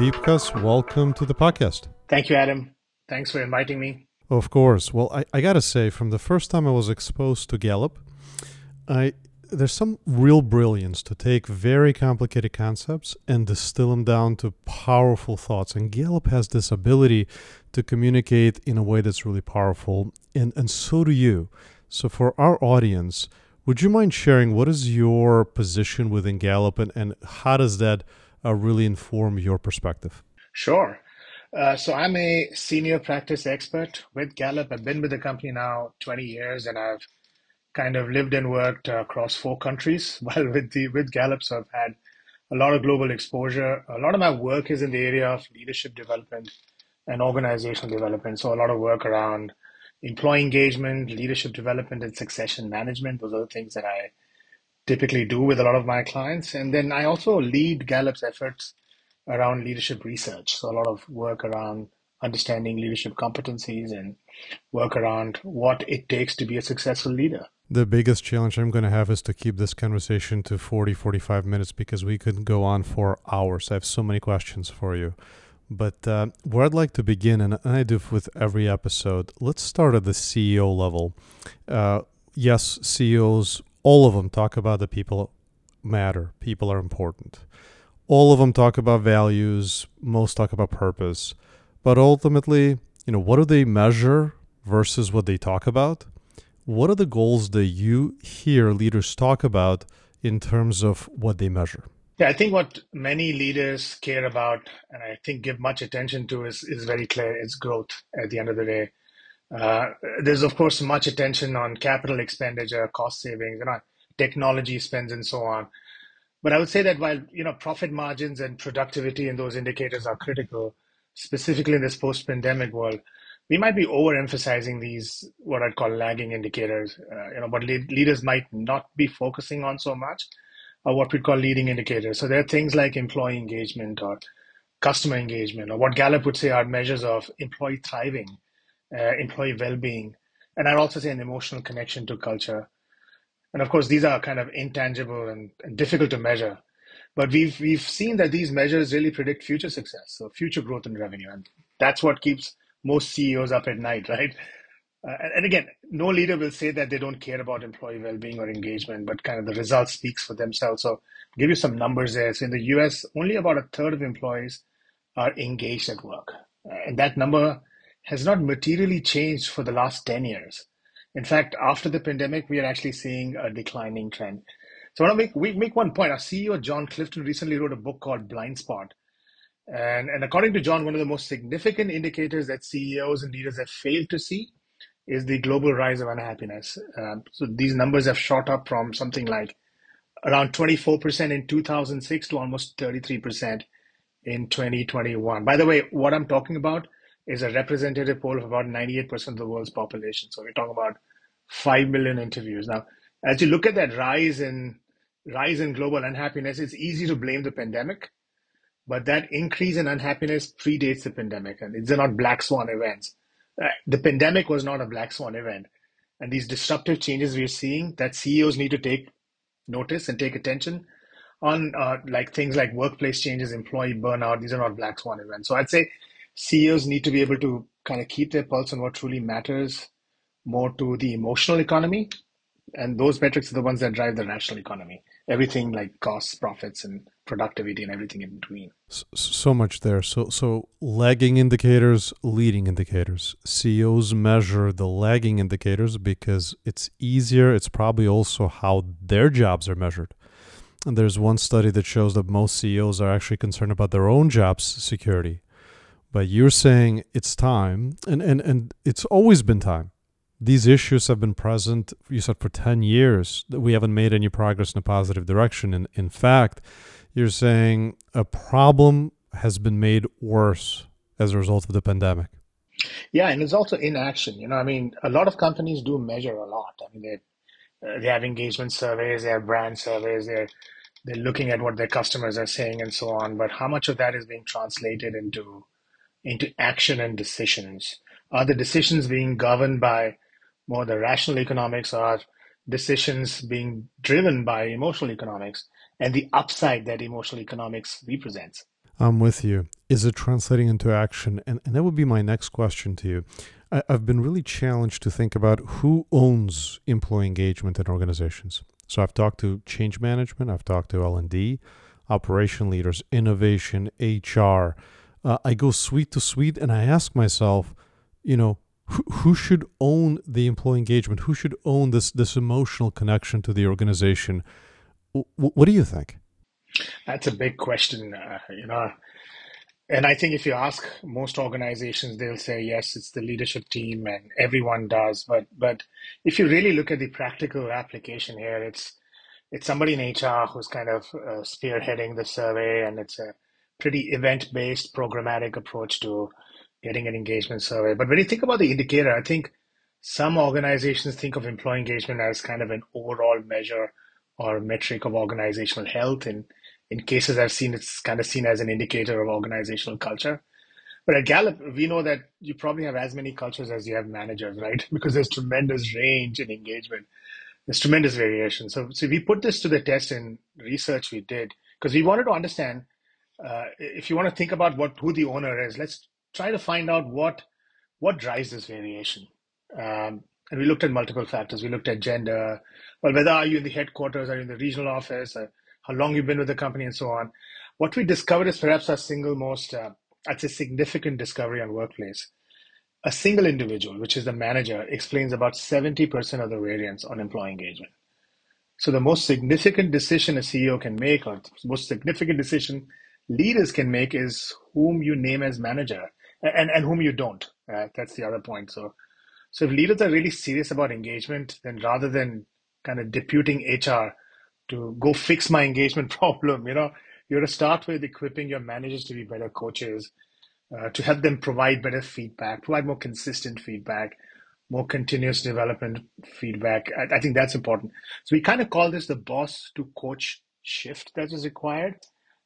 Vibhas, welcome to the podcast. Thank you, Adam. Thanks for inviting me. Of course. Well, I, I got to say, from the first time I was exposed to Gallup, I there's some real brilliance to take very complicated concepts and distill them down to powerful thoughts. And Gallup has this ability to communicate in a way that's really powerful, and, and so do you. So, for our audience, would you mind sharing what is your position within Gallup and, and how does that uh, really inform your perspective? Sure. Uh, so I'm a senior practice expert with Gallup. I've been with the company now 20 years, and I've kind of lived and worked uh, across four countries while with the with Gallup. So I've had a lot of global exposure. A lot of my work is in the area of leadership development and organizational development. So a lot of work around employee engagement, leadership development, and succession management. Those are the things that I typically do with a lot of my clients. And then I also lead Gallup's efforts around leadership research. So a lot of work around understanding leadership competencies and work around what it takes to be a successful leader. The biggest challenge I'm going to have is to keep this conversation to 40, 45 minutes because we could go on for hours. I have so many questions for you. But uh, where I'd like to begin, and I do with every episode, let's start at the CEO level. Uh, yes, CEOs all of them talk about the people matter, people are important. All of them talk about values, most talk about purpose. But ultimately, you know, what do they measure versus what they talk about? What are the goals that you hear leaders talk about in terms of what they measure? Yeah, I think what many leaders care about and I think give much attention to is, is very clear. It's growth at the end of the day. Uh, there's of course much attention on capital expenditure, cost savings, know, technology spends, and so on. But I would say that while you know profit margins and productivity and those indicators are critical, specifically in this post-pandemic world, we might be overemphasizing these what I'd call lagging indicators. Uh, you know, what le- leaders might not be focusing on so much, are what we call leading indicators. So there are things like employee engagement or customer engagement, or what Gallup would say are measures of employee thriving uh, employee well-being, and I'd also say an emotional connection to culture. And of course, these are kind of intangible and, and difficult to measure. But we've we've seen that these measures really predict future success, so future growth and revenue, and that's what keeps most CEOs up at night, right? Uh, and again, no leader will say that they don't care about employee well-being or engagement, but kind of the results speaks for themselves. So, give you some numbers there. So, in the U.S., only about a third of employees are engaged at work, uh, and that number has not materially changed for the last 10 years. In fact, after the pandemic, we are actually seeing a declining trend. So I want to make, we make one point. Our CEO, Jon Clifton, recently wrote a book called Blind Spot. And, and according to John, one of the most significant indicators that CEOs and leaders have failed to see is the global rise of unhappiness. Um, so these numbers have shot up from something like around 24% in 2006 to almost 33% in 2021. By the way, what I'm talking about is a representative poll of about 98% of the world's population. So we're talking about 5 million interviews. Now, as you look at that rise in rise in global unhappiness, it's easy to blame the pandemic, but that increase in unhappiness predates the pandemic, and these are not black swan events. Uh, the pandemic was not a black swan event, and these disruptive changes we're seeing that CEOs need to take notice and take attention on, uh, like things like workplace changes, employee burnout. These are not black swan events. So I'd say CEOs need to be able to kind of keep their pulse on what truly matters more to the emotional economy. And those metrics are the ones that drive the national economy. Everything like costs, profits, and productivity, and everything in between. So much there. So, so lagging indicators, leading indicators. CEOs measure the lagging indicators because it's easier. It's probably also how their jobs are measured. And there's one study that shows that most CEOs are actually concerned about their own jobs security but you're saying it's time, and, and, and it's always been time. These issues have been present, you said, for 10 years, that we haven't made any progress in a positive direction. And in fact, you're saying a problem has been made worse as a result of the pandemic. Yeah, and it's also inaction. You know, I mean, a lot of companies do measure a lot. I mean, they uh, they have engagement surveys, they have brand surveys, they're they're looking at what their customers are saying and so on. But how much of that is being translated into into action and decisions? Are the decisions being governed by more the rational economics or decisions being driven by emotional economics and the upside that emotional economics represents? I'm with you. Is it translating into action? And, and that would be my next question to you. I, I've been really challenged to think about who owns employee engagement in organizations. So I've talked to change management, I've talked to L&D, operation leaders, innovation, HR. Uh, I go suite to suite and I ask myself, you know, who, who should own the employee engagement? Who should own this this emotional connection to the organization? W- what do you think? That's a big question. Uh, you know, and I think if you ask most organizations, they'll say yes, it's the leadership team, and everyone does. But but if you really look at the practical application here, it's it's somebody in HR who's kind of uh, spearheading the survey, and it's a pretty event-based, programmatic approach to getting an engagement survey. But when you think about the indicator, I think some organizations think of employee engagement as kind of an overall measure or metric of organizational health, and in cases I've seen, it's kind of seen as an indicator of organizational culture. But at Gallup, we know that you probably have as many cultures as you have managers, right? Because there's tremendous range in engagement. There's tremendous variation. So, so we put this to the test in research we did because we wanted to understand uh, if you want to think about what who the owner is, let's try to find out what what drives this variation. Um, and we looked at multiple factors. We looked at gender. Well, whether are you in the headquarters, are you in the regional office, or how long you've been with the company, and so on. What we discovered is perhaps our single most, uh, I'd say, significant discovery on workplace. A single individual, which is the manager, explains about 70% of the variance on employee engagement. So the most significant decision a CEO can make, or most significant decision leaders can make, is whom you name as manager, and and whom you don't. Uh, that's the other point. So, so if leaders are really serious about engagement, then rather than kind of deputing HR to go fix my engagement problem. You know, you have to start with equipping your managers to be better coaches, uh, to help them provide better feedback, provide more consistent feedback, more continuous development feedback. I, I think that's important. So we kind of call this the boss to coach shift that is required.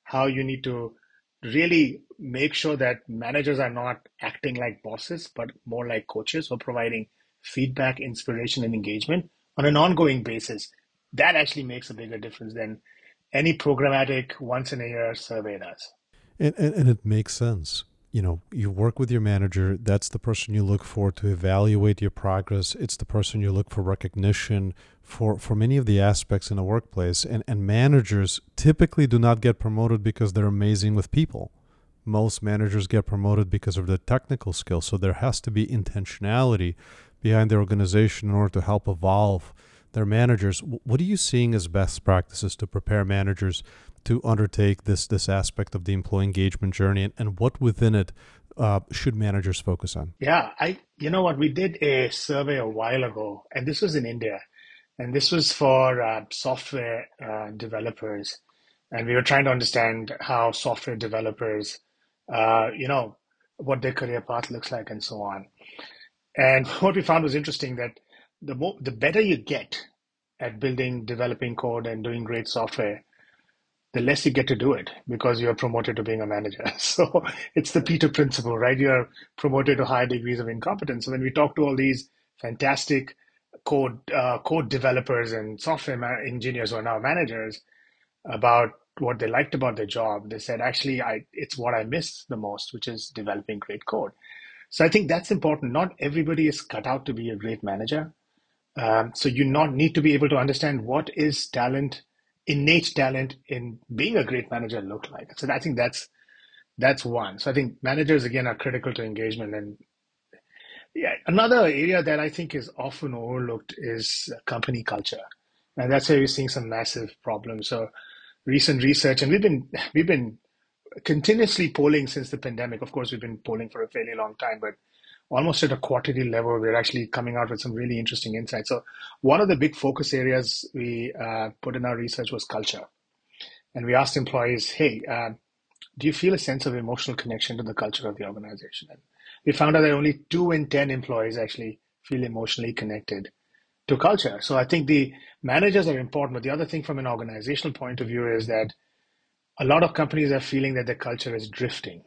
How you need to really make sure that managers are not acting like bosses, but more like coaches or providing feedback, inspiration, and engagement on an ongoing basis that actually makes a bigger difference than any programmatic once in a year survey does. And, and, and it makes sense. You know, you work with your manager. That's the person you look for to evaluate your progress. It's the person you look for recognition for, for many of the aspects in a workplace. And, and managers typically do not get promoted because they're amazing with people. Most managers get promoted because of their technical skills. So there has to be intentionality behind the organization in order to help evolve their managers. What are you seeing as best practices to prepare managers to undertake this this aspect of the employee engagement journey, and, and what within it uh, should managers focus on? Yeah, I you know what we did a survey a while ago, and this was in India, and this was for uh, software uh, developers, and we were trying to understand how software developers, uh, you know, what their career path looks like, and so on. And what we found was interesting that the more the better you get at building, developing code and doing great software, the less you get to do it because you're promoted to being a manager. So it's the Peter principle, right? You're promoted to higher degrees of incompetence. So when we talk to all these fantastic code uh, code developers and software engineers who are now managers about what they liked about their job, they said, actually, I it's what I miss the most, which is developing great code. So I think that's important. Not everybody is cut out to be a great manager. Um, so you not need to be able to understand what is talent, innate talent in being a great manager look like. So I think that's that's one. So I think managers again are critical to engagement. And yeah, another area that I think is often overlooked is company culture, and that's where we're seeing some massive problems. So recent research, and we've been we've been continuously polling since the pandemic. Of course, we've been polling for a fairly long time, but almost at a quarterly level, we're actually coming out with some really interesting insights. So one of the big focus areas we uh, put in our research was culture. And we asked employees, hey, uh, do you feel a sense of emotional connection to the culture of the organization? And we found out that only two in 10 employees actually feel emotionally connected to culture. So I think the managers are important. But the other thing from an organizational point of view is that a lot of companies are feeling that their culture is drifting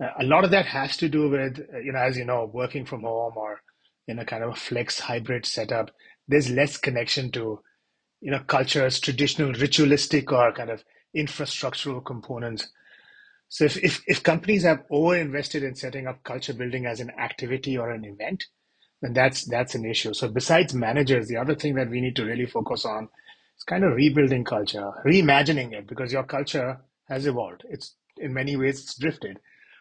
a lot of that has to do with, uh, you know, as you know, working from home or in a kind of a flex hybrid setup. There's less connection to, you know, cultures, traditional ritualistic or kind of infrastructural components. So if, if, if companies have over invested in setting up culture building as an activity or an event, then that's that's an issue. So besides managers, the other thing that we need to really focus on is kind of rebuilding culture, reimagining it, because your culture has evolved. It's in many ways it's drifted.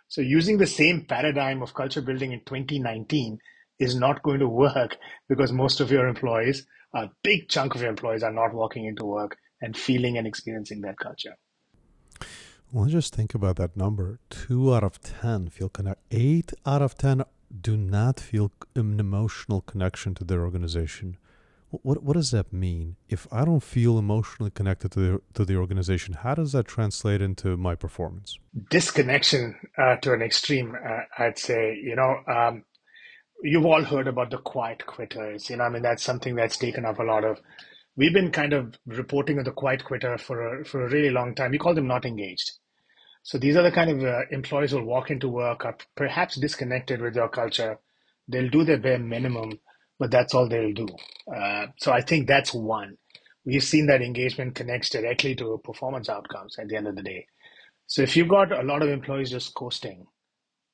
So using the same paradigm of culture building in 2019 is not going to work because most of your employees, a big chunk of your employees, are not walking into work and feeling and experiencing that culture. Well, just think about that number. Two out of 10 feel connected. Eight out of 10 do not feel an emotional connection to their organization. What, what does that mean? If I don't feel emotionally connected to the, to the organization, how does that translate into my performance? Disconnection uh, to an extreme, uh, I'd say. You know, um, you've all heard about the quiet quitters. You know, I mean, that's something that's taken up a lot of. We've been kind of reporting on the quiet quitter for a, for a really long time. We call them not engaged. So these are the kind of uh, employees who will walk into work, are perhaps disconnected with your culture. They'll do their bare minimum, but that's all they'll do. Uh, so I think that's one. We've seen that engagement connects directly to performance outcomes at the end of the day. So if you've got a lot of employees just coasting,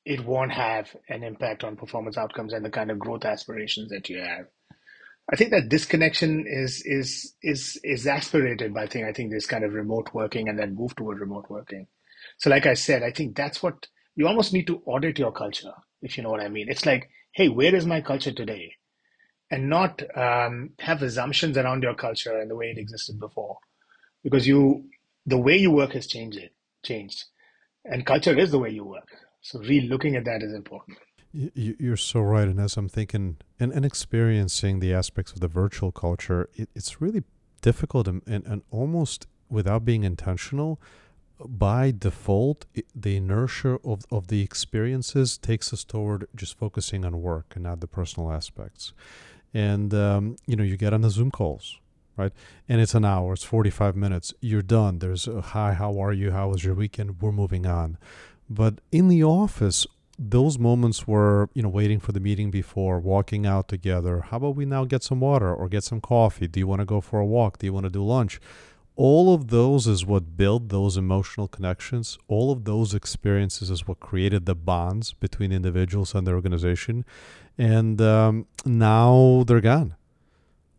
it won't have an impact on performance outcomes and the kind of growth aspirations that you have. I think that disconnection is is is exasperated by thing. I think this kind of remote working and then move toward remote working. So like I said, I think that's what you almost need to audit your culture, if you know what I mean. It's like, hey, where is my culture today? And not um, have assumptions around your culture and the way it existed before, because you the way you work has changed. Changed, and culture is the way you work. So re-looking at that is important. You're so right. And as I'm thinking and, and experiencing the aspects of the virtual culture, it, it's really difficult and, and, and almost without being intentional, by default, the inertia of, of the experiences takes us toward just focusing on work and not the personal aspects. And, um, you know, you get on the Zoom calls, right? And it's an hour, it's 45 minutes. You're done. There's a hi, how are you? How was your weekend? We're moving on. But in the office, those moments were, you know, waiting for the meeting before, walking out together. How about we now get some water or get some coffee? Do you want to go for a walk? Do you want to do lunch? All of those is what built those emotional connections. All of those experiences is what created the bonds between individuals and the organization. And um, now they're gone.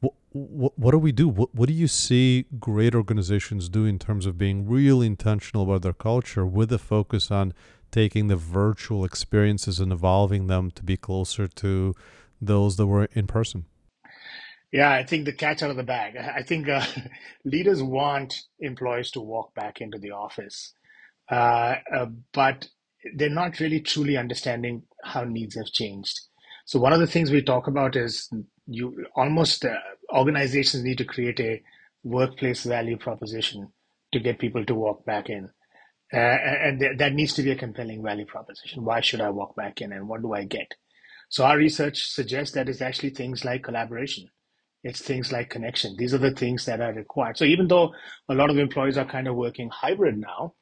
What, what, what do we do? What, what do you see great organizations do in terms of being really intentional about their culture with a focus on taking the virtual experiences and evolving them to be closer to those that were in person? Yeah, I think the catch out of the bag. I think uh, leaders want employees to walk back into the office, uh, uh, but they're not really truly understanding how needs have changed. So one of the things we talk about is you almost uh, organizations need to create a workplace value proposition to get people to walk back in. Uh, and th- that needs to be a compelling value proposition. Why should I walk back in and what do I get? So our research suggests that it's actually things like collaboration. It's things like connection. These are the things that are required. So even though a lot of employees are kind of working hybrid now,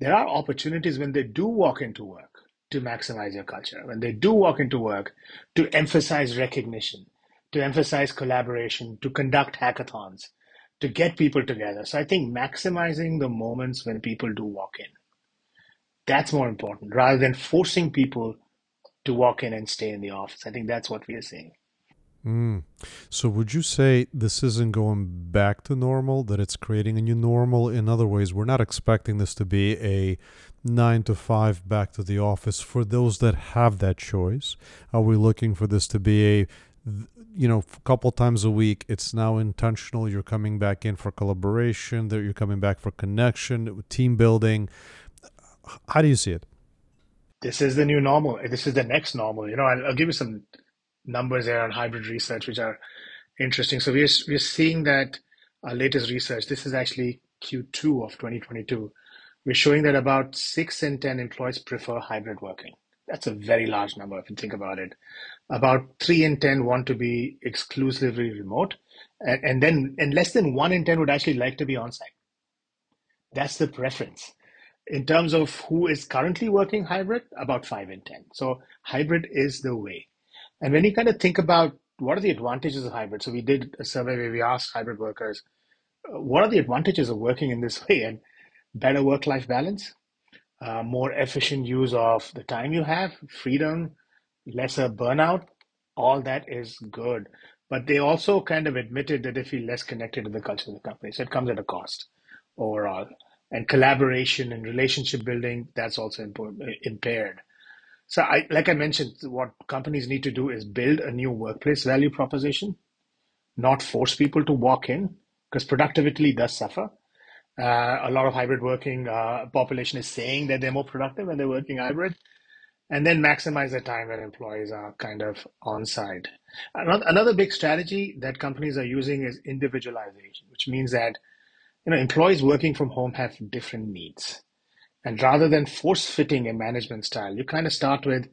there are opportunities when they do walk into work to maximize your culture. When they do walk into work to emphasize recognition, to emphasize collaboration, to conduct hackathons, to get people together. So I think maximizing the moments when people do walk in, that's more important rather than forcing people to walk in and stay in the office. I think that's what we are seeing. Mm. So, would you say this isn't going back to normal, that it's creating a new normal? In other ways, we're not expecting this to be a nine to five back to the office for those that have that choice. Are we looking for this to be a you know, a couple times a week. It's now intentional. You're coming back in for collaboration. That you're coming back for connection, team building. How do you see it? This is the new normal. This is the next normal. You know, I'll, I'll give you some numbers there on hybrid research, which are interesting. So we're we're seeing that our latest research. This is actually Q2 of 2022. We're showing that about six in ten employees prefer hybrid working. That's a very large number if you think about it. About three in 10 want to be exclusively remote. And, and then, and less than one in 10 would actually like to be on site. That's the preference. In terms of who is currently working hybrid, about five in 10. So hybrid is the way. And when you kind of think about what are the advantages of hybrid, so we did a survey where we asked hybrid workers, what are the advantages of working in this way? And better work life balance, uh, more efficient use of the time you have, freedom, lesser burnout, all that is good. But they also kind of admitted that they feel less connected to the culture of the company. So it comes at a cost overall. And collaboration and relationship building, that's also impaired. So I, like I mentioned, what companies need to do is build a new workplace value proposition, not force people to walk in because productivity does suffer. Uh, a lot of hybrid working uh, population is saying that they're more productive when they're working hybrid and then maximize the time when employees are kind of on site. Another, another big strategy that companies are using is individualization, which means that you know employees working from home have different needs. And rather than force fitting a management style, you kind of start with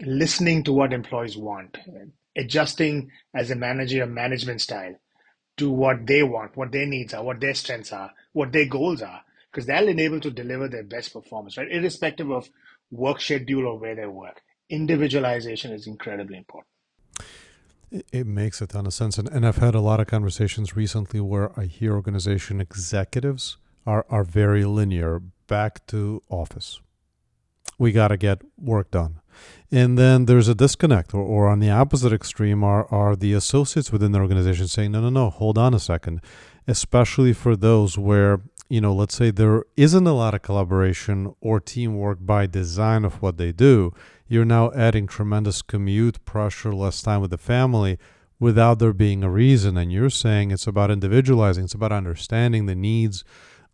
listening to what employees want, adjusting as a manager a management style to what they want, what their needs are, what their strengths are, what their goals are, because they'll enable to deliver their best performance, right? Irrespective of work schedule or where they work. Individualization is incredibly important. It makes a ton of sense. And, and I've had a lot of conversations recently where I hear organization executives are, are very linear back to office. We got to get work done. And then there's a disconnect, or, or on the opposite extreme are, are the associates within the organization saying, no, no, no, hold on a second. Especially for those where you know, let's say there isn't a lot of collaboration or teamwork by design of what they do, you're now adding tremendous commute pressure, less time with the family without there being a reason. And you're saying it's about individualizing, it's about understanding the needs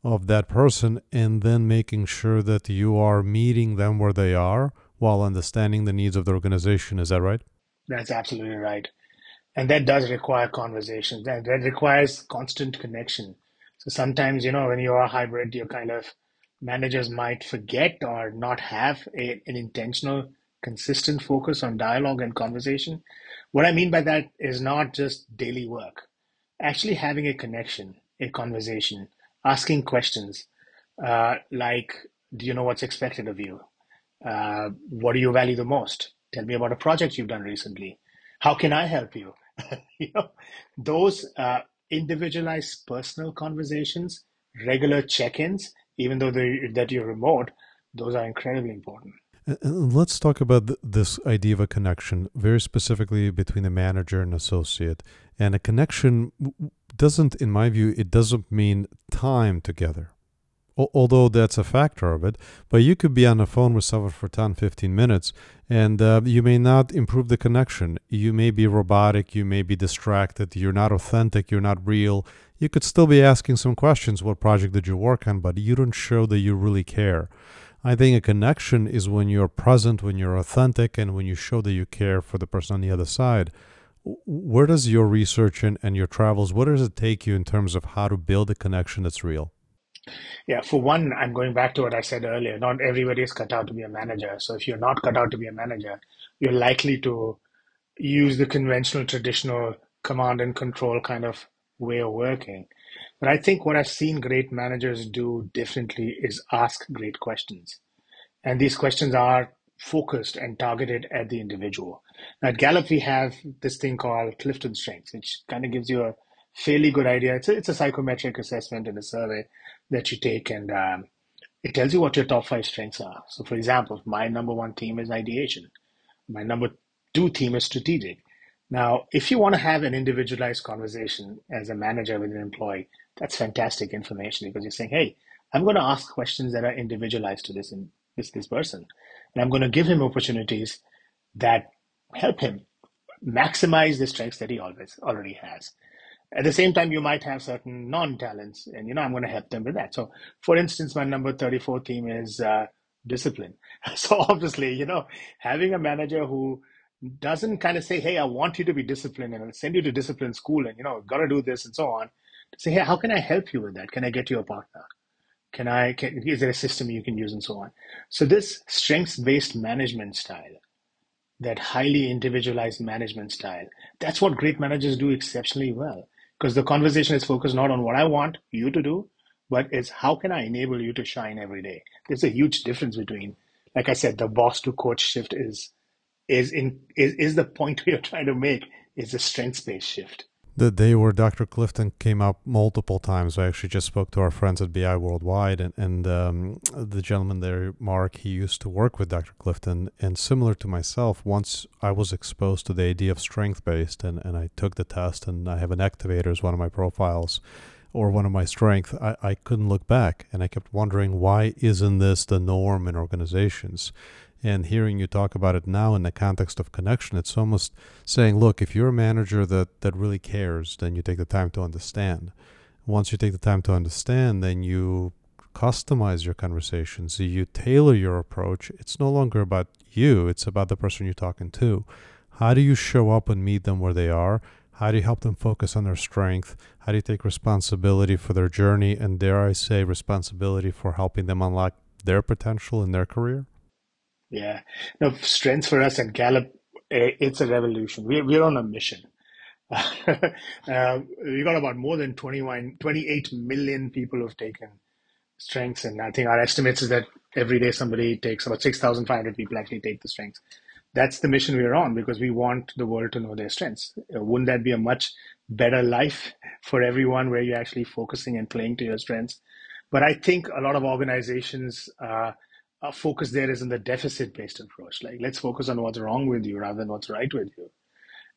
of that person and then making sure that you are meeting them where they are while understanding the needs of the organization. Is that right? That's absolutely right. And that does require conversations. That, that requires constant connection so sometimes, you know, when you are hybrid, you kind of managers might forget or not have a, an intentional, consistent focus on dialogue and conversation. What I mean by that is not just daily work, actually having a connection, a conversation, asking questions uh, like, do you know what's expected of you? Uh, what do you value the most? Tell me about a project you've done recently. How can I help you? you know, those uh, individualized personal conversations, regular check-ins, even though that you're remote, those are incredibly important. Let's talk about this idea of a connection, very specifically between a manager and associate. And a connection doesn't, in my view, it doesn't mean time together although that's a factor of it. But you could be on the phone with someone for 10, 15 minutes, and uh, you may not improve the connection. You may be robotic, you may be distracted, you're not authentic, you're not real. You could still be asking some questions what project did you work on, but you don't show that you really care. I think a connection is when you're present, when you're authentic, and when you show that you care for the person on the other side. Where does your research and, and your travels, what does it take you in terms of how to build a connection that's real? Yeah, for one, I'm going back to what I said earlier. Not everybody is cut out to be a manager. So if you're not cut out to be a manager, you're likely to use the conventional, traditional command and control kind of way of working. But I think what I've seen great managers do differently is ask great questions. And these questions are focused and targeted at the individual. Now, at Gallup, we have this thing called Clifton Strengths, which kind of gives you a fairly good idea. It's a, it's a psychometric assessment and a survey that you take, and um, it tells you what your top five strengths are. So, for example, my number one theme is ideation. My number two theme is strategic. Now, if you want to have an individualized conversation as a manager with an employee, that's fantastic information because you're saying, hey, I'm going to ask questions that are individualized to this in, this this person, and I'm going to give him opportunities that help him maximize the strengths that he always already has. At the same time, you might have certain non-talents, and you know I'm going to help them with that. So, for instance, my number 34 theme is uh, discipline. So obviously, you know, having a manager who doesn't kind of say, "Hey, I want you to be disciplined and I'll send you to discipline school, and you know, got to do this and so on," to say, "Hey, how can I help you with that? Can I get you a partner? Can I? Can, is there a system you can use and so on?" So this strengths-based management style that highly individualized management style. That's what great managers do exceptionally well because the conversation is focused not on what I want you to do, but is how can I enable you to shine every day? There's a huge difference between, like I said, the boss to coach shift is is in is, is the point we are trying to make is a strengths based shift. The day where Dr. Clifton came up multiple times. I actually just spoke to our friends at BI Worldwide, and, and um, the gentleman there, Mark, he used to work with Dr. Clifton. And similar to myself, once I was exposed to the idea of strength based, and, and I took the test, and I have an activator as one of my profiles or one of my strengths, I, I couldn't look back. And I kept wondering, why isn't this the norm in organizations? And hearing you talk about it now in the context of connection, it's almost saying, look, if you're a manager that, that really cares, then you take the time to understand. Once you take the time to understand, then you customize your conversations, you tailor your approach. It's no longer about you, it's about the person you're talking to. How do you show up and meet them where they are? How do you help them focus on their strength? How do you take responsibility for their journey and, dare I say, responsibility for helping them unlock their potential in their career? Yeah. No, strengths for us and Gallup, eh, it's a revolution. We're, we're on a mission. uh, we got about more than 21, 28 million people who've taken strengths. And I think our estimates is that every day somebody takes about 6,500 people actually take the strengths. That's the mission we're on because we want the world to know their strengths. Uh, wouldn't that be a much better life for everyone where you're actually focusing and playing to your strengths? But I think a lot of organizations, uh, our focus there is in the deficit based approach. Like, let's focus on what's wrong with you rather than what's right with you.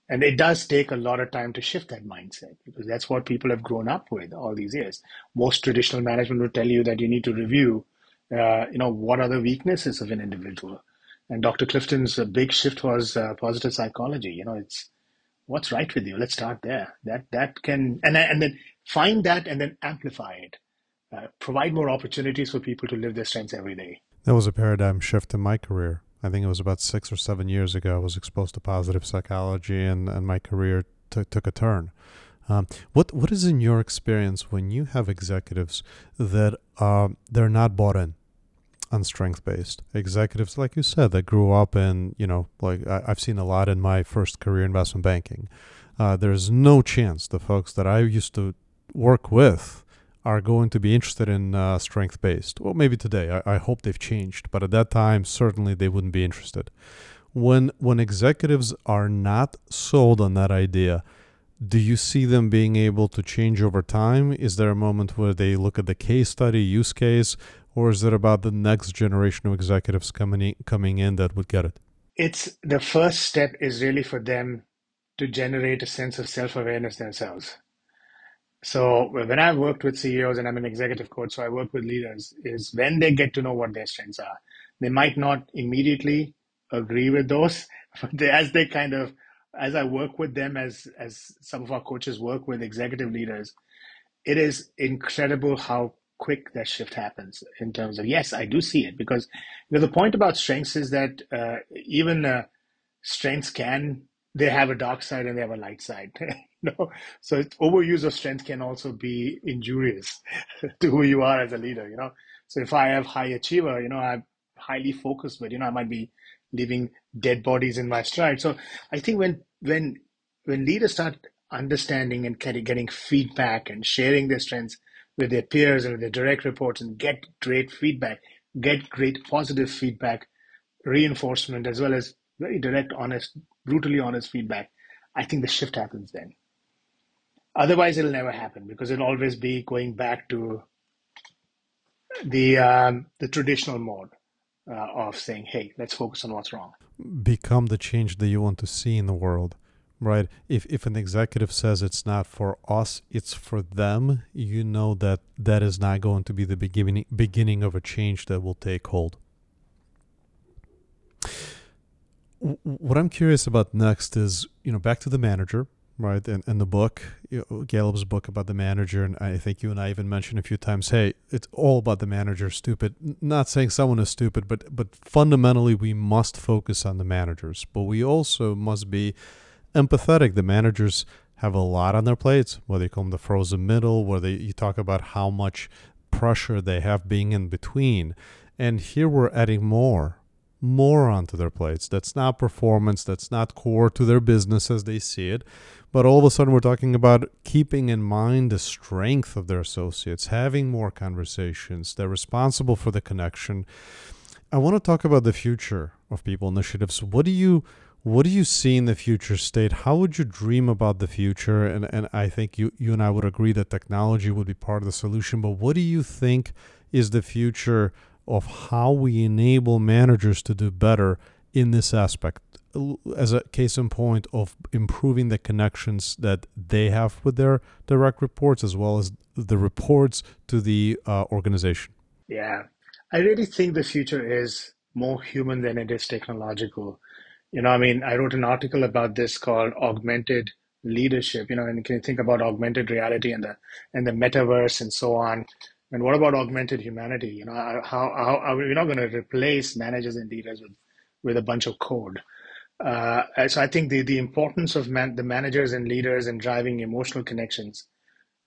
And it does take a lot of time to shift that mindset because that's what people have grown up with all these years. Most traditional management would tell you that you need to review, uh, you know, what are the weaknesses of an individual. And Dr. Clifton's big shift was uh, positive psychology. You know, it's what's right with you. Let's start there. That that can and and then find that and then amplify it. Uh, provide more opportunities for people to live their strengths every day. That was a paradigm shift in my career. I think it was about six or seven years ago. I was exposed to positive psychology, and, and my career t- took a turn. Um, what what is in your experience when you have executives that uh, they're not bought in on strength based executives, like you said, that grew up in you know like I, have seen a lot in my first career investment banking. Uh, there's no chance the folks that I used to work with are going to be interested in uh, strength based. Well, maybe today. I, I hope they've changed, but at that time, certainly they wouldn't be interested. When when executives are not sold on that idea, do you see them being able to change over time? Is there a moment where they look at the case study, use case, or is it about the next generation of executives coming in, coming in that would get it? It's the first step is really for them to generate a sense of self awareness themselves. So when I've worked with CEOs and I'm an executive coach, so I work with leaders, is when they get to know what their strengths are. They might not immediately agree with those, but they, as they kind of, as I work with them, as as some of our coaches work with executive leaders, it is incredible how quick that shift happens in terms of yes, I do see it because you know, the point about strengths is that uh, even uh, strengths can they have a dark side and they have a light side. you know, so overuse of strength can also be injurious to who you are as a leader. You know, so if I have high achiever, you know, I'm highly focused, but you know, I might be leaving dead bodies in my stride. So I think when when when leaders start understanding and getting feedback and sharing their strengths with their peers and with their direct reports and get great feedback, get great positive feedback, reinforcement, as well as very direct, honest, brutally honest feedback, I think the shift happens then. Otherwise, it'll never happen because it'll always be going back to the um, the traditional mode uh, of saying, "Hey, let's focus on what's wrong." Become the change that you want to see in the world, right? If if an executive says it's not for us, it's for them, you know that that is not going to be the beginning beginning of a change that will take hold what I'm curious about next is, you know, back to the manager, right? And, and the book, you know, book about the manager. And I think you and I even mentioned a few times, hey, it's all about the manager. Stupid. Not saying someone is stupid, but but fundamentally, we must focus on the managers. But we also must be empathetic. The managers have a lot on their plates, whether you call them the frozen middle, whether you talk about how much pressure they have being in between. And here we're adding more more onto their plates. That's not performance, that's not core to their business as they see it. But all of a sudden, we're talking about keeping in mind the strength of their associates, having more conversations. They're responsible for the connection. I want to talk about the future of people initiatives. What do you what do you see in the future state? How would you dream about the future? And and I think you you and I would agree that technology would be part of the solution. But what do you think is the future of how we enable managers to do better in this aspect? As a case in point of improving the connections that they have with their direct reports, as well as the reports to the uh, organization. Yeah, I really think the future is more human than it is technological you know, I mean, I wrote an article about this called augmented leadership, you know, and can you think about augmented reality and the and the metaverse and so on. And what about augmented humanity? You know, how, how are we not going to replace managers and leaders with, with a bunch of code? Uh, so I think the, the importance of man, the managers and leaders and driving emotional connections,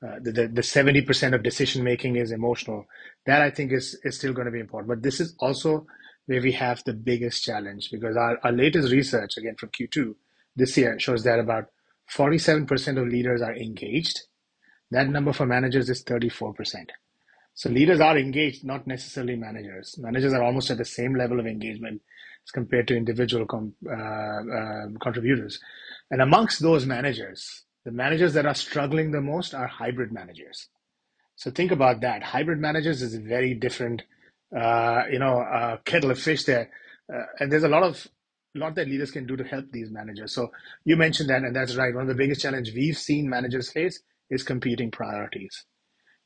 uh, the, the, the 70% of decision making is emotional. That I think is, is still going to be important. But this is also where we have the biggest challenge because our, our latest research, again from Q2 this year, shows that about 47% of leaders are engaged. That number for managers is 34%. So leaders are engaged, not necessarily managers. Managers are almost at the same level of engagement as compared to individual com, uh, uh, contributors. And amongst those managers, the managers that are struggling the most are hybrid managers. So think about that. Hybrid managers is a very different uh, you know, uh, kettle of fish there. Uh, and there's a lot of lot that leaders can do to help these managers. So you mentioned that, and that's right. One of the biggest challenges we've seen managers face is competing priorities.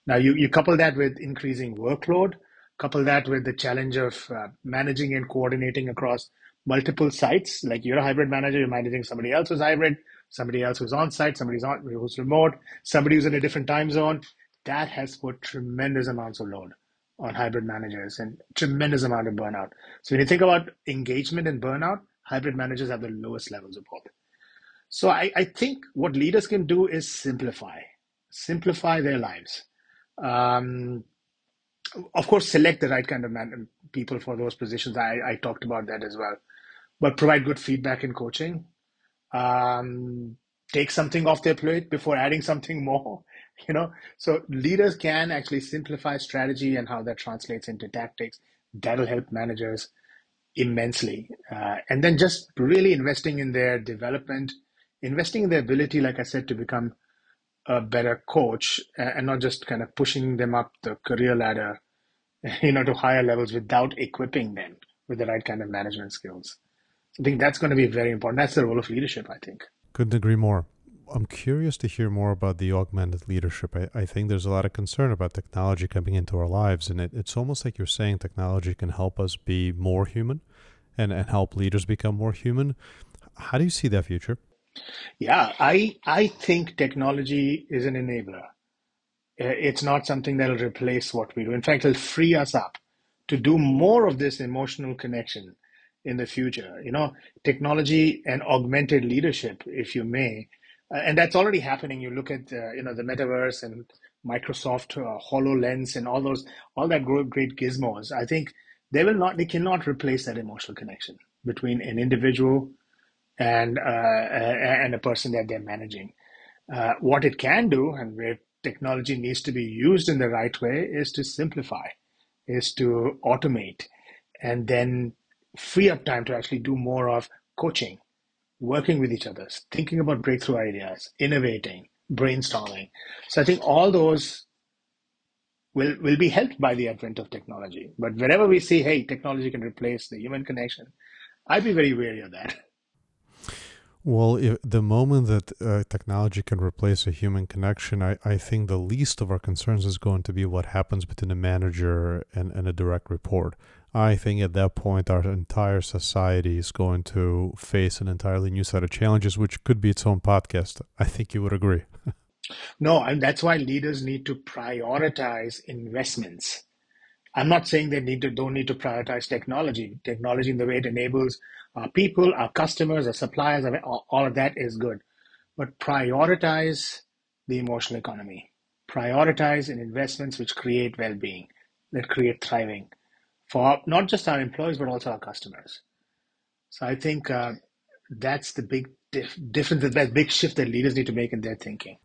Now you, you couple that with increasing workload, couple that with the challenge of uh, managing and coordinating across multiple sites. Like you're a hybrid manager, you're managing somebody else who's hybrid, somebody else who's on site, somebody's on who's remote, somebody who's in a different time zone. That has put tremendous amounts of load on hybrid managers and tremendous amount of burnout. So when you think about engagement and burnout, hybrid managers have the lowest levels of both. So I, I think what leaders can do is simplify, simplify their lives. Um, of course, select the right kind of man, people for those positions. I, I talked about that as well. But provide good feedback and coaching. Um, take something off their plate before adding something more you know so leaders can actually simplify strategy and how that translates into tactics that'll help managers immensely uh, and then just really investing in their development investing in their ability like i said to become a better coach and not just kind of pushing them up the career ladder you know to higher levels without equipping them with the right kind of management skills i think that's going to be very important that's the role of leadership i think couldn't agree more I'm curious to hear more about the augmented leadership. I, I think there's a lot of concern about technology coming into our lives, and it, it's almost like you're saying technology can help us be more human and, and help leaders become more human. How do you see that future? Yeah, I I think technology is an enabler. Uh, it's not something that'll replace what we do. In fact, it'll free us up to do more of this emotional connection in the future. You know, technology and augmented leadership, if you may, uh, and that's already happening. You look at uh, you know the metaverse and Microsoft uh, Hololens and all those all that great gizmos. I think they will not they cannot replace that emotional connection between an individual and uh, and a person that they're managing. Uh, what it can do, and where technology needs to be used in the right way, is to simplify, is to automate, and then free up time to actually do more of coaching working with each other, thinking about breakthrough ideas, innovating, brainstorming. So I think all those will will be helped by the advent of technology. But wherever we see, hey, technology can replace the human connection, I'd be very wary of that. Well, if, the moment that uh, technology can replace a human connection, I, I think the least of our concerns is going to be what happens between a manager and, and a direct report. I think at that point, our entire society is going to face an entirely new set of challenges, which could be its own podcast. I think you would agree. no, and that's why leaders need to prioritize investments. I'm not saying they need to don't need to prioritize technology. Technology in the way it enables our people, our customers, our suppliers, all of that is good. But prioritize the emotional economy. Prioritize in investments which create well-being, that create thriving for not just our employees but also our customers. So I think uh, that's the big dif- difference, that big shift that leaders need to make in their thinking.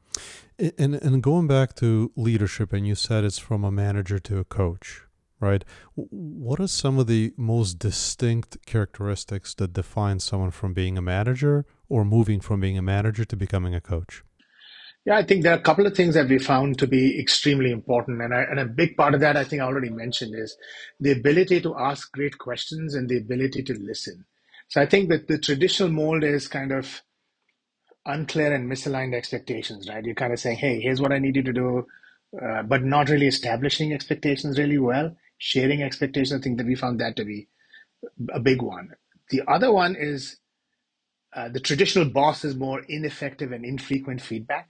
And and going back to leadership, and you said it's from a manager to a coach. Right? What are some of the most distinct characteristics that define someone from being a manager or moving from being a manager to becoming a coach? Yeah, I think there are a couple of things that we found to be extremely important. And, I, and a big part of that, I think I already mentioned, is the ability to ask great questions and the ability to listen. So I think that the traditional mold is kind of unclear and misaligned expectations, right? You're kind of saying, hey, here's what I need you to do, uh, but not really establishing expectations really well, sharing expectations. I think that we found that to be a big one. The other one is uh, the traditional boss is more ineffective and infrequent feedback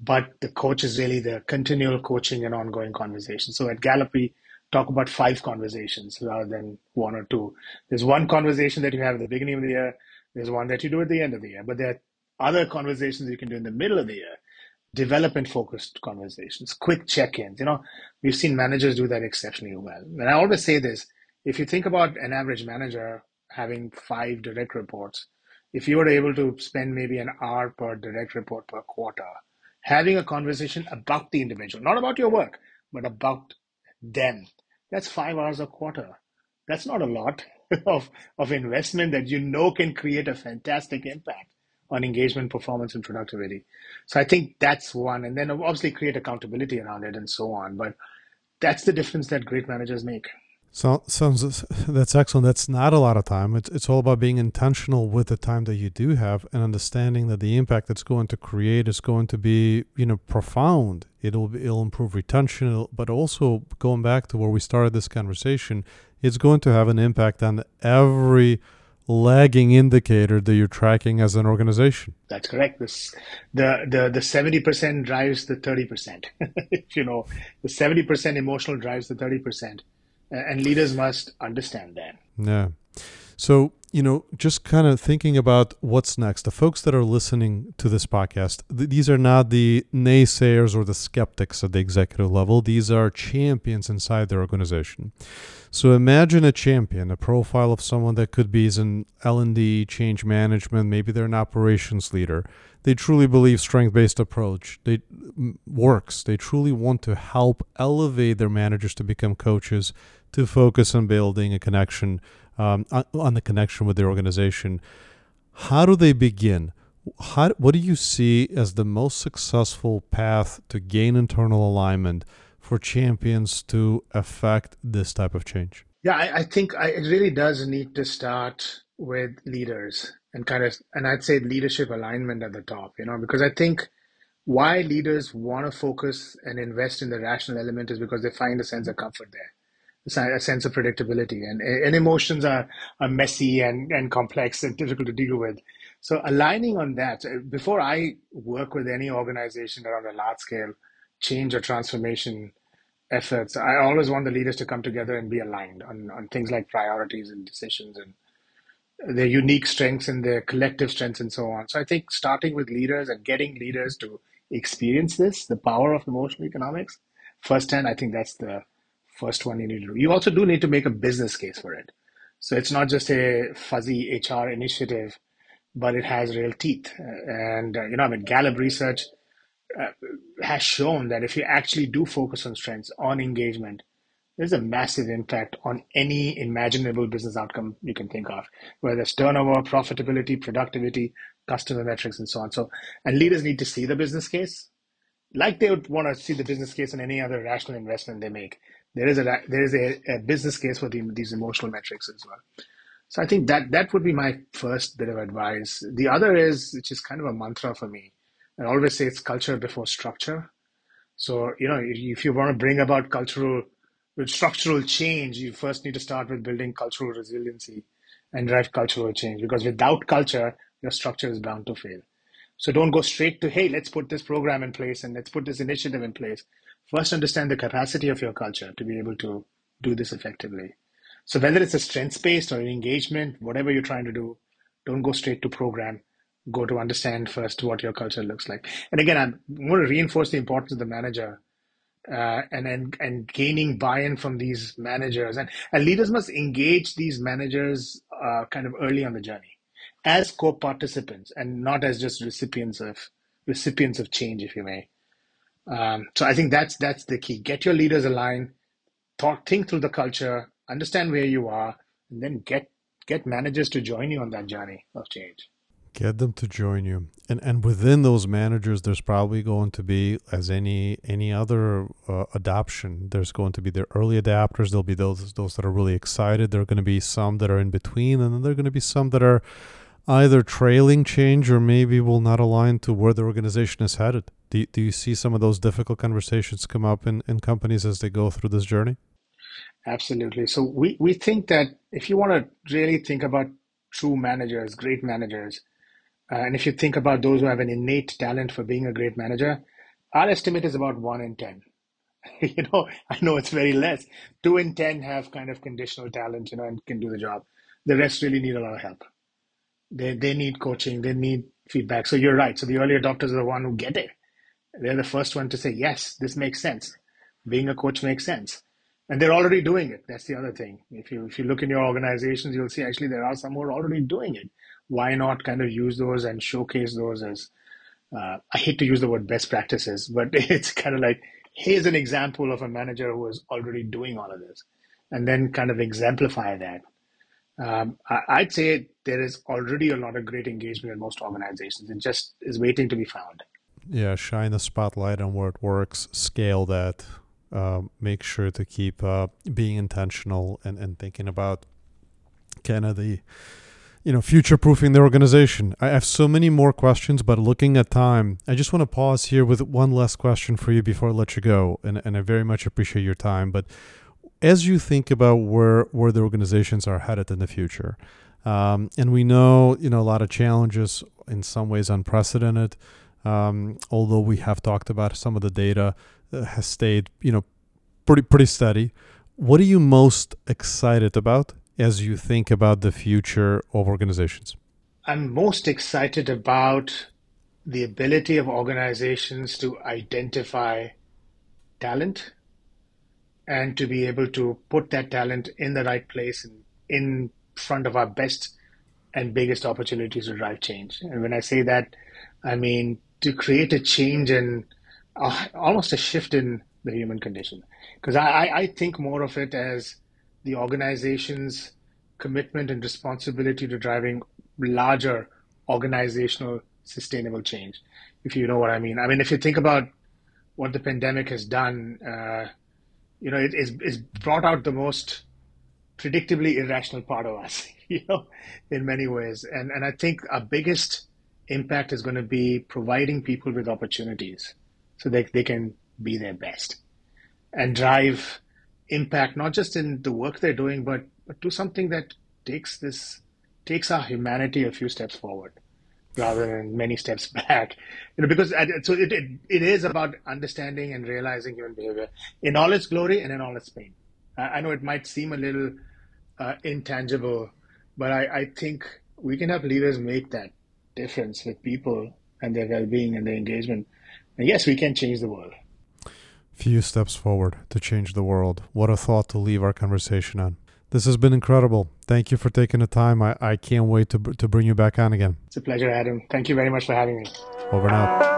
but the coach is really the continual coaching and ongoing conversation. So at Gallup, we talk about five conversations rather than one or two. There's one conversation that you have at the beginning of the year. There's one that you do at the end of the year, but there are other conversations you can do in the middle of the year. Development focused conversations, quick check ins. You know, we've seen managers do that exceptionally well. And I always say this if you think about an average manager having five direct reports, if you were able to spend maybe an hour per direct report per quarter, having a conversation about the individual, not about your work, but about them. That's five hours a quarter. That's not a lot of, of investment that you know can create a fantastic impact on engagement, performance, and productivity. So I think that's one. And then obviously create accountability around it and so on. But that's the difference that great managers make. So, sounds that's excellent. That's not a lot of time. It's it's all about being intentional with the time that you do have and understanding that the impact it's going to create is going to be you know profound. It'll it'll improve retention, but also going back to where we started this conversation, it's going to have an impact on every lagging indicator that you're tracking as an organization. That's correct. This, the the the seventy percent drives the thirty percent. you know, the seventy percent emotional drives the thirty percent and leaders must understand that. Yeah. So, you know, just kind of thinking about what's next. The folks that are listening to this podcast, th- these are not the naysayers or the skeptics at the executive level. These are champions inside their organization. So imagine a champion, a profile of someone that could be is an L&D, change management, maybe they're an operations leader. They truly believe strength-based approach they works. They truly want to help elevate their managers to become coaches, to focus on building a connection um, on the connection with their organization. How do they begin? How, what do you see as the most successful path to gain internal alignment for champions to affect this type of change? Yeah, I, I think I, it really does need to start with leaders and kind of, and I'd say leadership alignment at the top, you know, because I think why leaders want to focus and invest in the rational element is because they find a sense of comfort there a sense of predictability and, and emotions are, are messy and, and complex and difficult to deal with. So aligning on that, uh, before I work with any organization around a large scale change or transformation efforts, I always want the leaders to come together and be aligned on, on things like priorities and decisions and their unique strengths and their collective strengths and so on. So I think starting with leaders and getting leaders to experience this, the power of emotional economics firsthand, I think that's the first one you need to do. You also do need to make a business case for it. So it's not just a fuzzy HR initiative, but it has real teeth. And, uh, you know, I mean, Gallup research uh, has shown that if you actually do focus on strengths, on engagement, there's a massive impact on any imaginable business outcome you can think of, whether it's turnover, profitability, productivity, customer metrics, and so on. So, and leaders need to see the business case like they would want to see the business case in any other rational investment they make there is a there is a, a business case for the, these emotional metrics as well. So I think that that would be my first bit of advice. The other is, which is kind of a mantra for me. I always say it's culture before structure. So you know, if you want to bring about cultural, with structural change, you first need to start with building cultural resiliency and drive cultural change. Because without culture, your structure is bound to fail. So don't go straight to, hey, let's put this program in place and let's put this initiative in place. First, understand the capacity of your culture to be able to do this effectively. So whether it's a strengths based or an engagement, whatever you're trying to do, don't go straight to program. Go to understand first what your culture looks like. And again, I want to reinforce the importance of the manager uh, and, and and gaining buy-in from these managers. And, and leaders must engage these managers uh, kind of early on the journey as co-participants and not as just recipients of recipients of change, if you may. Um, so I think that's that's the key. Get your leaders aligned talk, think through the culture, understand where you are, and then get get managers to join you on that journey of change. Get them to join you, and and within those managers, there's probably going to be, as any any other uh, adoption, there's going to be the early adapters. There'll be those those that are really excited. There are going to be some that are in between, and then there are going to be some that are either trailing change or maybe will not align to where the organization is headed. Do, do you see some of those difficult conversations come up in, in companies as they go through this journey? Absolutely. So we, we think that if you want to really think about true managers, great managers, uh, and if you think about those who have an innate talent for being a great manager, our estimate is about one in 10. you know, I know it's very less. Two in 10 have kind of conditional talent, you know, and can do the job. The rest really need a lot of help. They, they need coaching, they need feedback. So you're right. So the early adopters are the one who get it. They're the first one to say, yes, this makes sense. Being a coach makes sense. And they're already doing it. That's the other thing. If you if you look in your organizations, you'll see actually there are some who are already doing it. Why not kind of use those and showcase those as uh, I hate to use the word best practices, but it's kind of like here's an example of a manager who is already doing all of this, and then kind of exemplify that. Um, I, would say there is already a lot of great engagement in most organizations. It just is waiting to be found. Yeah, shine the spotlight on where it works, scale that, uh, make sure to keep uh, being intentional and, and thinking about kind of the you know future proofing the organization i have so many more questions but looking at time i just want to pause here with one last question for you before i let you go and, and i very much appreciate your time but as you think about where where the organizations are headed in the future um, and we know you know a lot of challenges in some ways unprecedented um, although we have talked about some of the data has stayed you know pretty pretty steady. What are you most excited about as you think about the future of organizations? I'm most excited about the ability of organizations to identify talent and to be able to put that talent in the right place and in front of our best and biggest opportunities to drive change. And when I say that, I mean to create a change and uh, almost a shift in the human condition. Because I, I think more of it as the organization's commitment and responsibility to driving larger organizational sustainable change, if you know what I mean. I mean, if you think about what the pandemic has done, uh, you know, it is it's brought out the most predictably irrational part of us, you know, in many ways. And and I think our biggest impact is going to be providing people with opportunities so that they can be their best and drive impact not just in the work they're doing, but but do something that takes this takes our humanity a few steps forward rather than many steps back. You know, because so it, it, it is about understanding and realizing human behavior in all its glory and in all its pain. I, I know it might seem a little uh, intangible, but I, I think we can help leaders make that difference with people and their well-being and their engagement. And yes, we can change the world. Few steps forward to change the world. What a thought to leave our conversation on. This has been incredible. Thank you for taking the time. I, I can't wait to, to bring you back on again. It's a pleasure, Adam. Thank you very much for having me. Over now.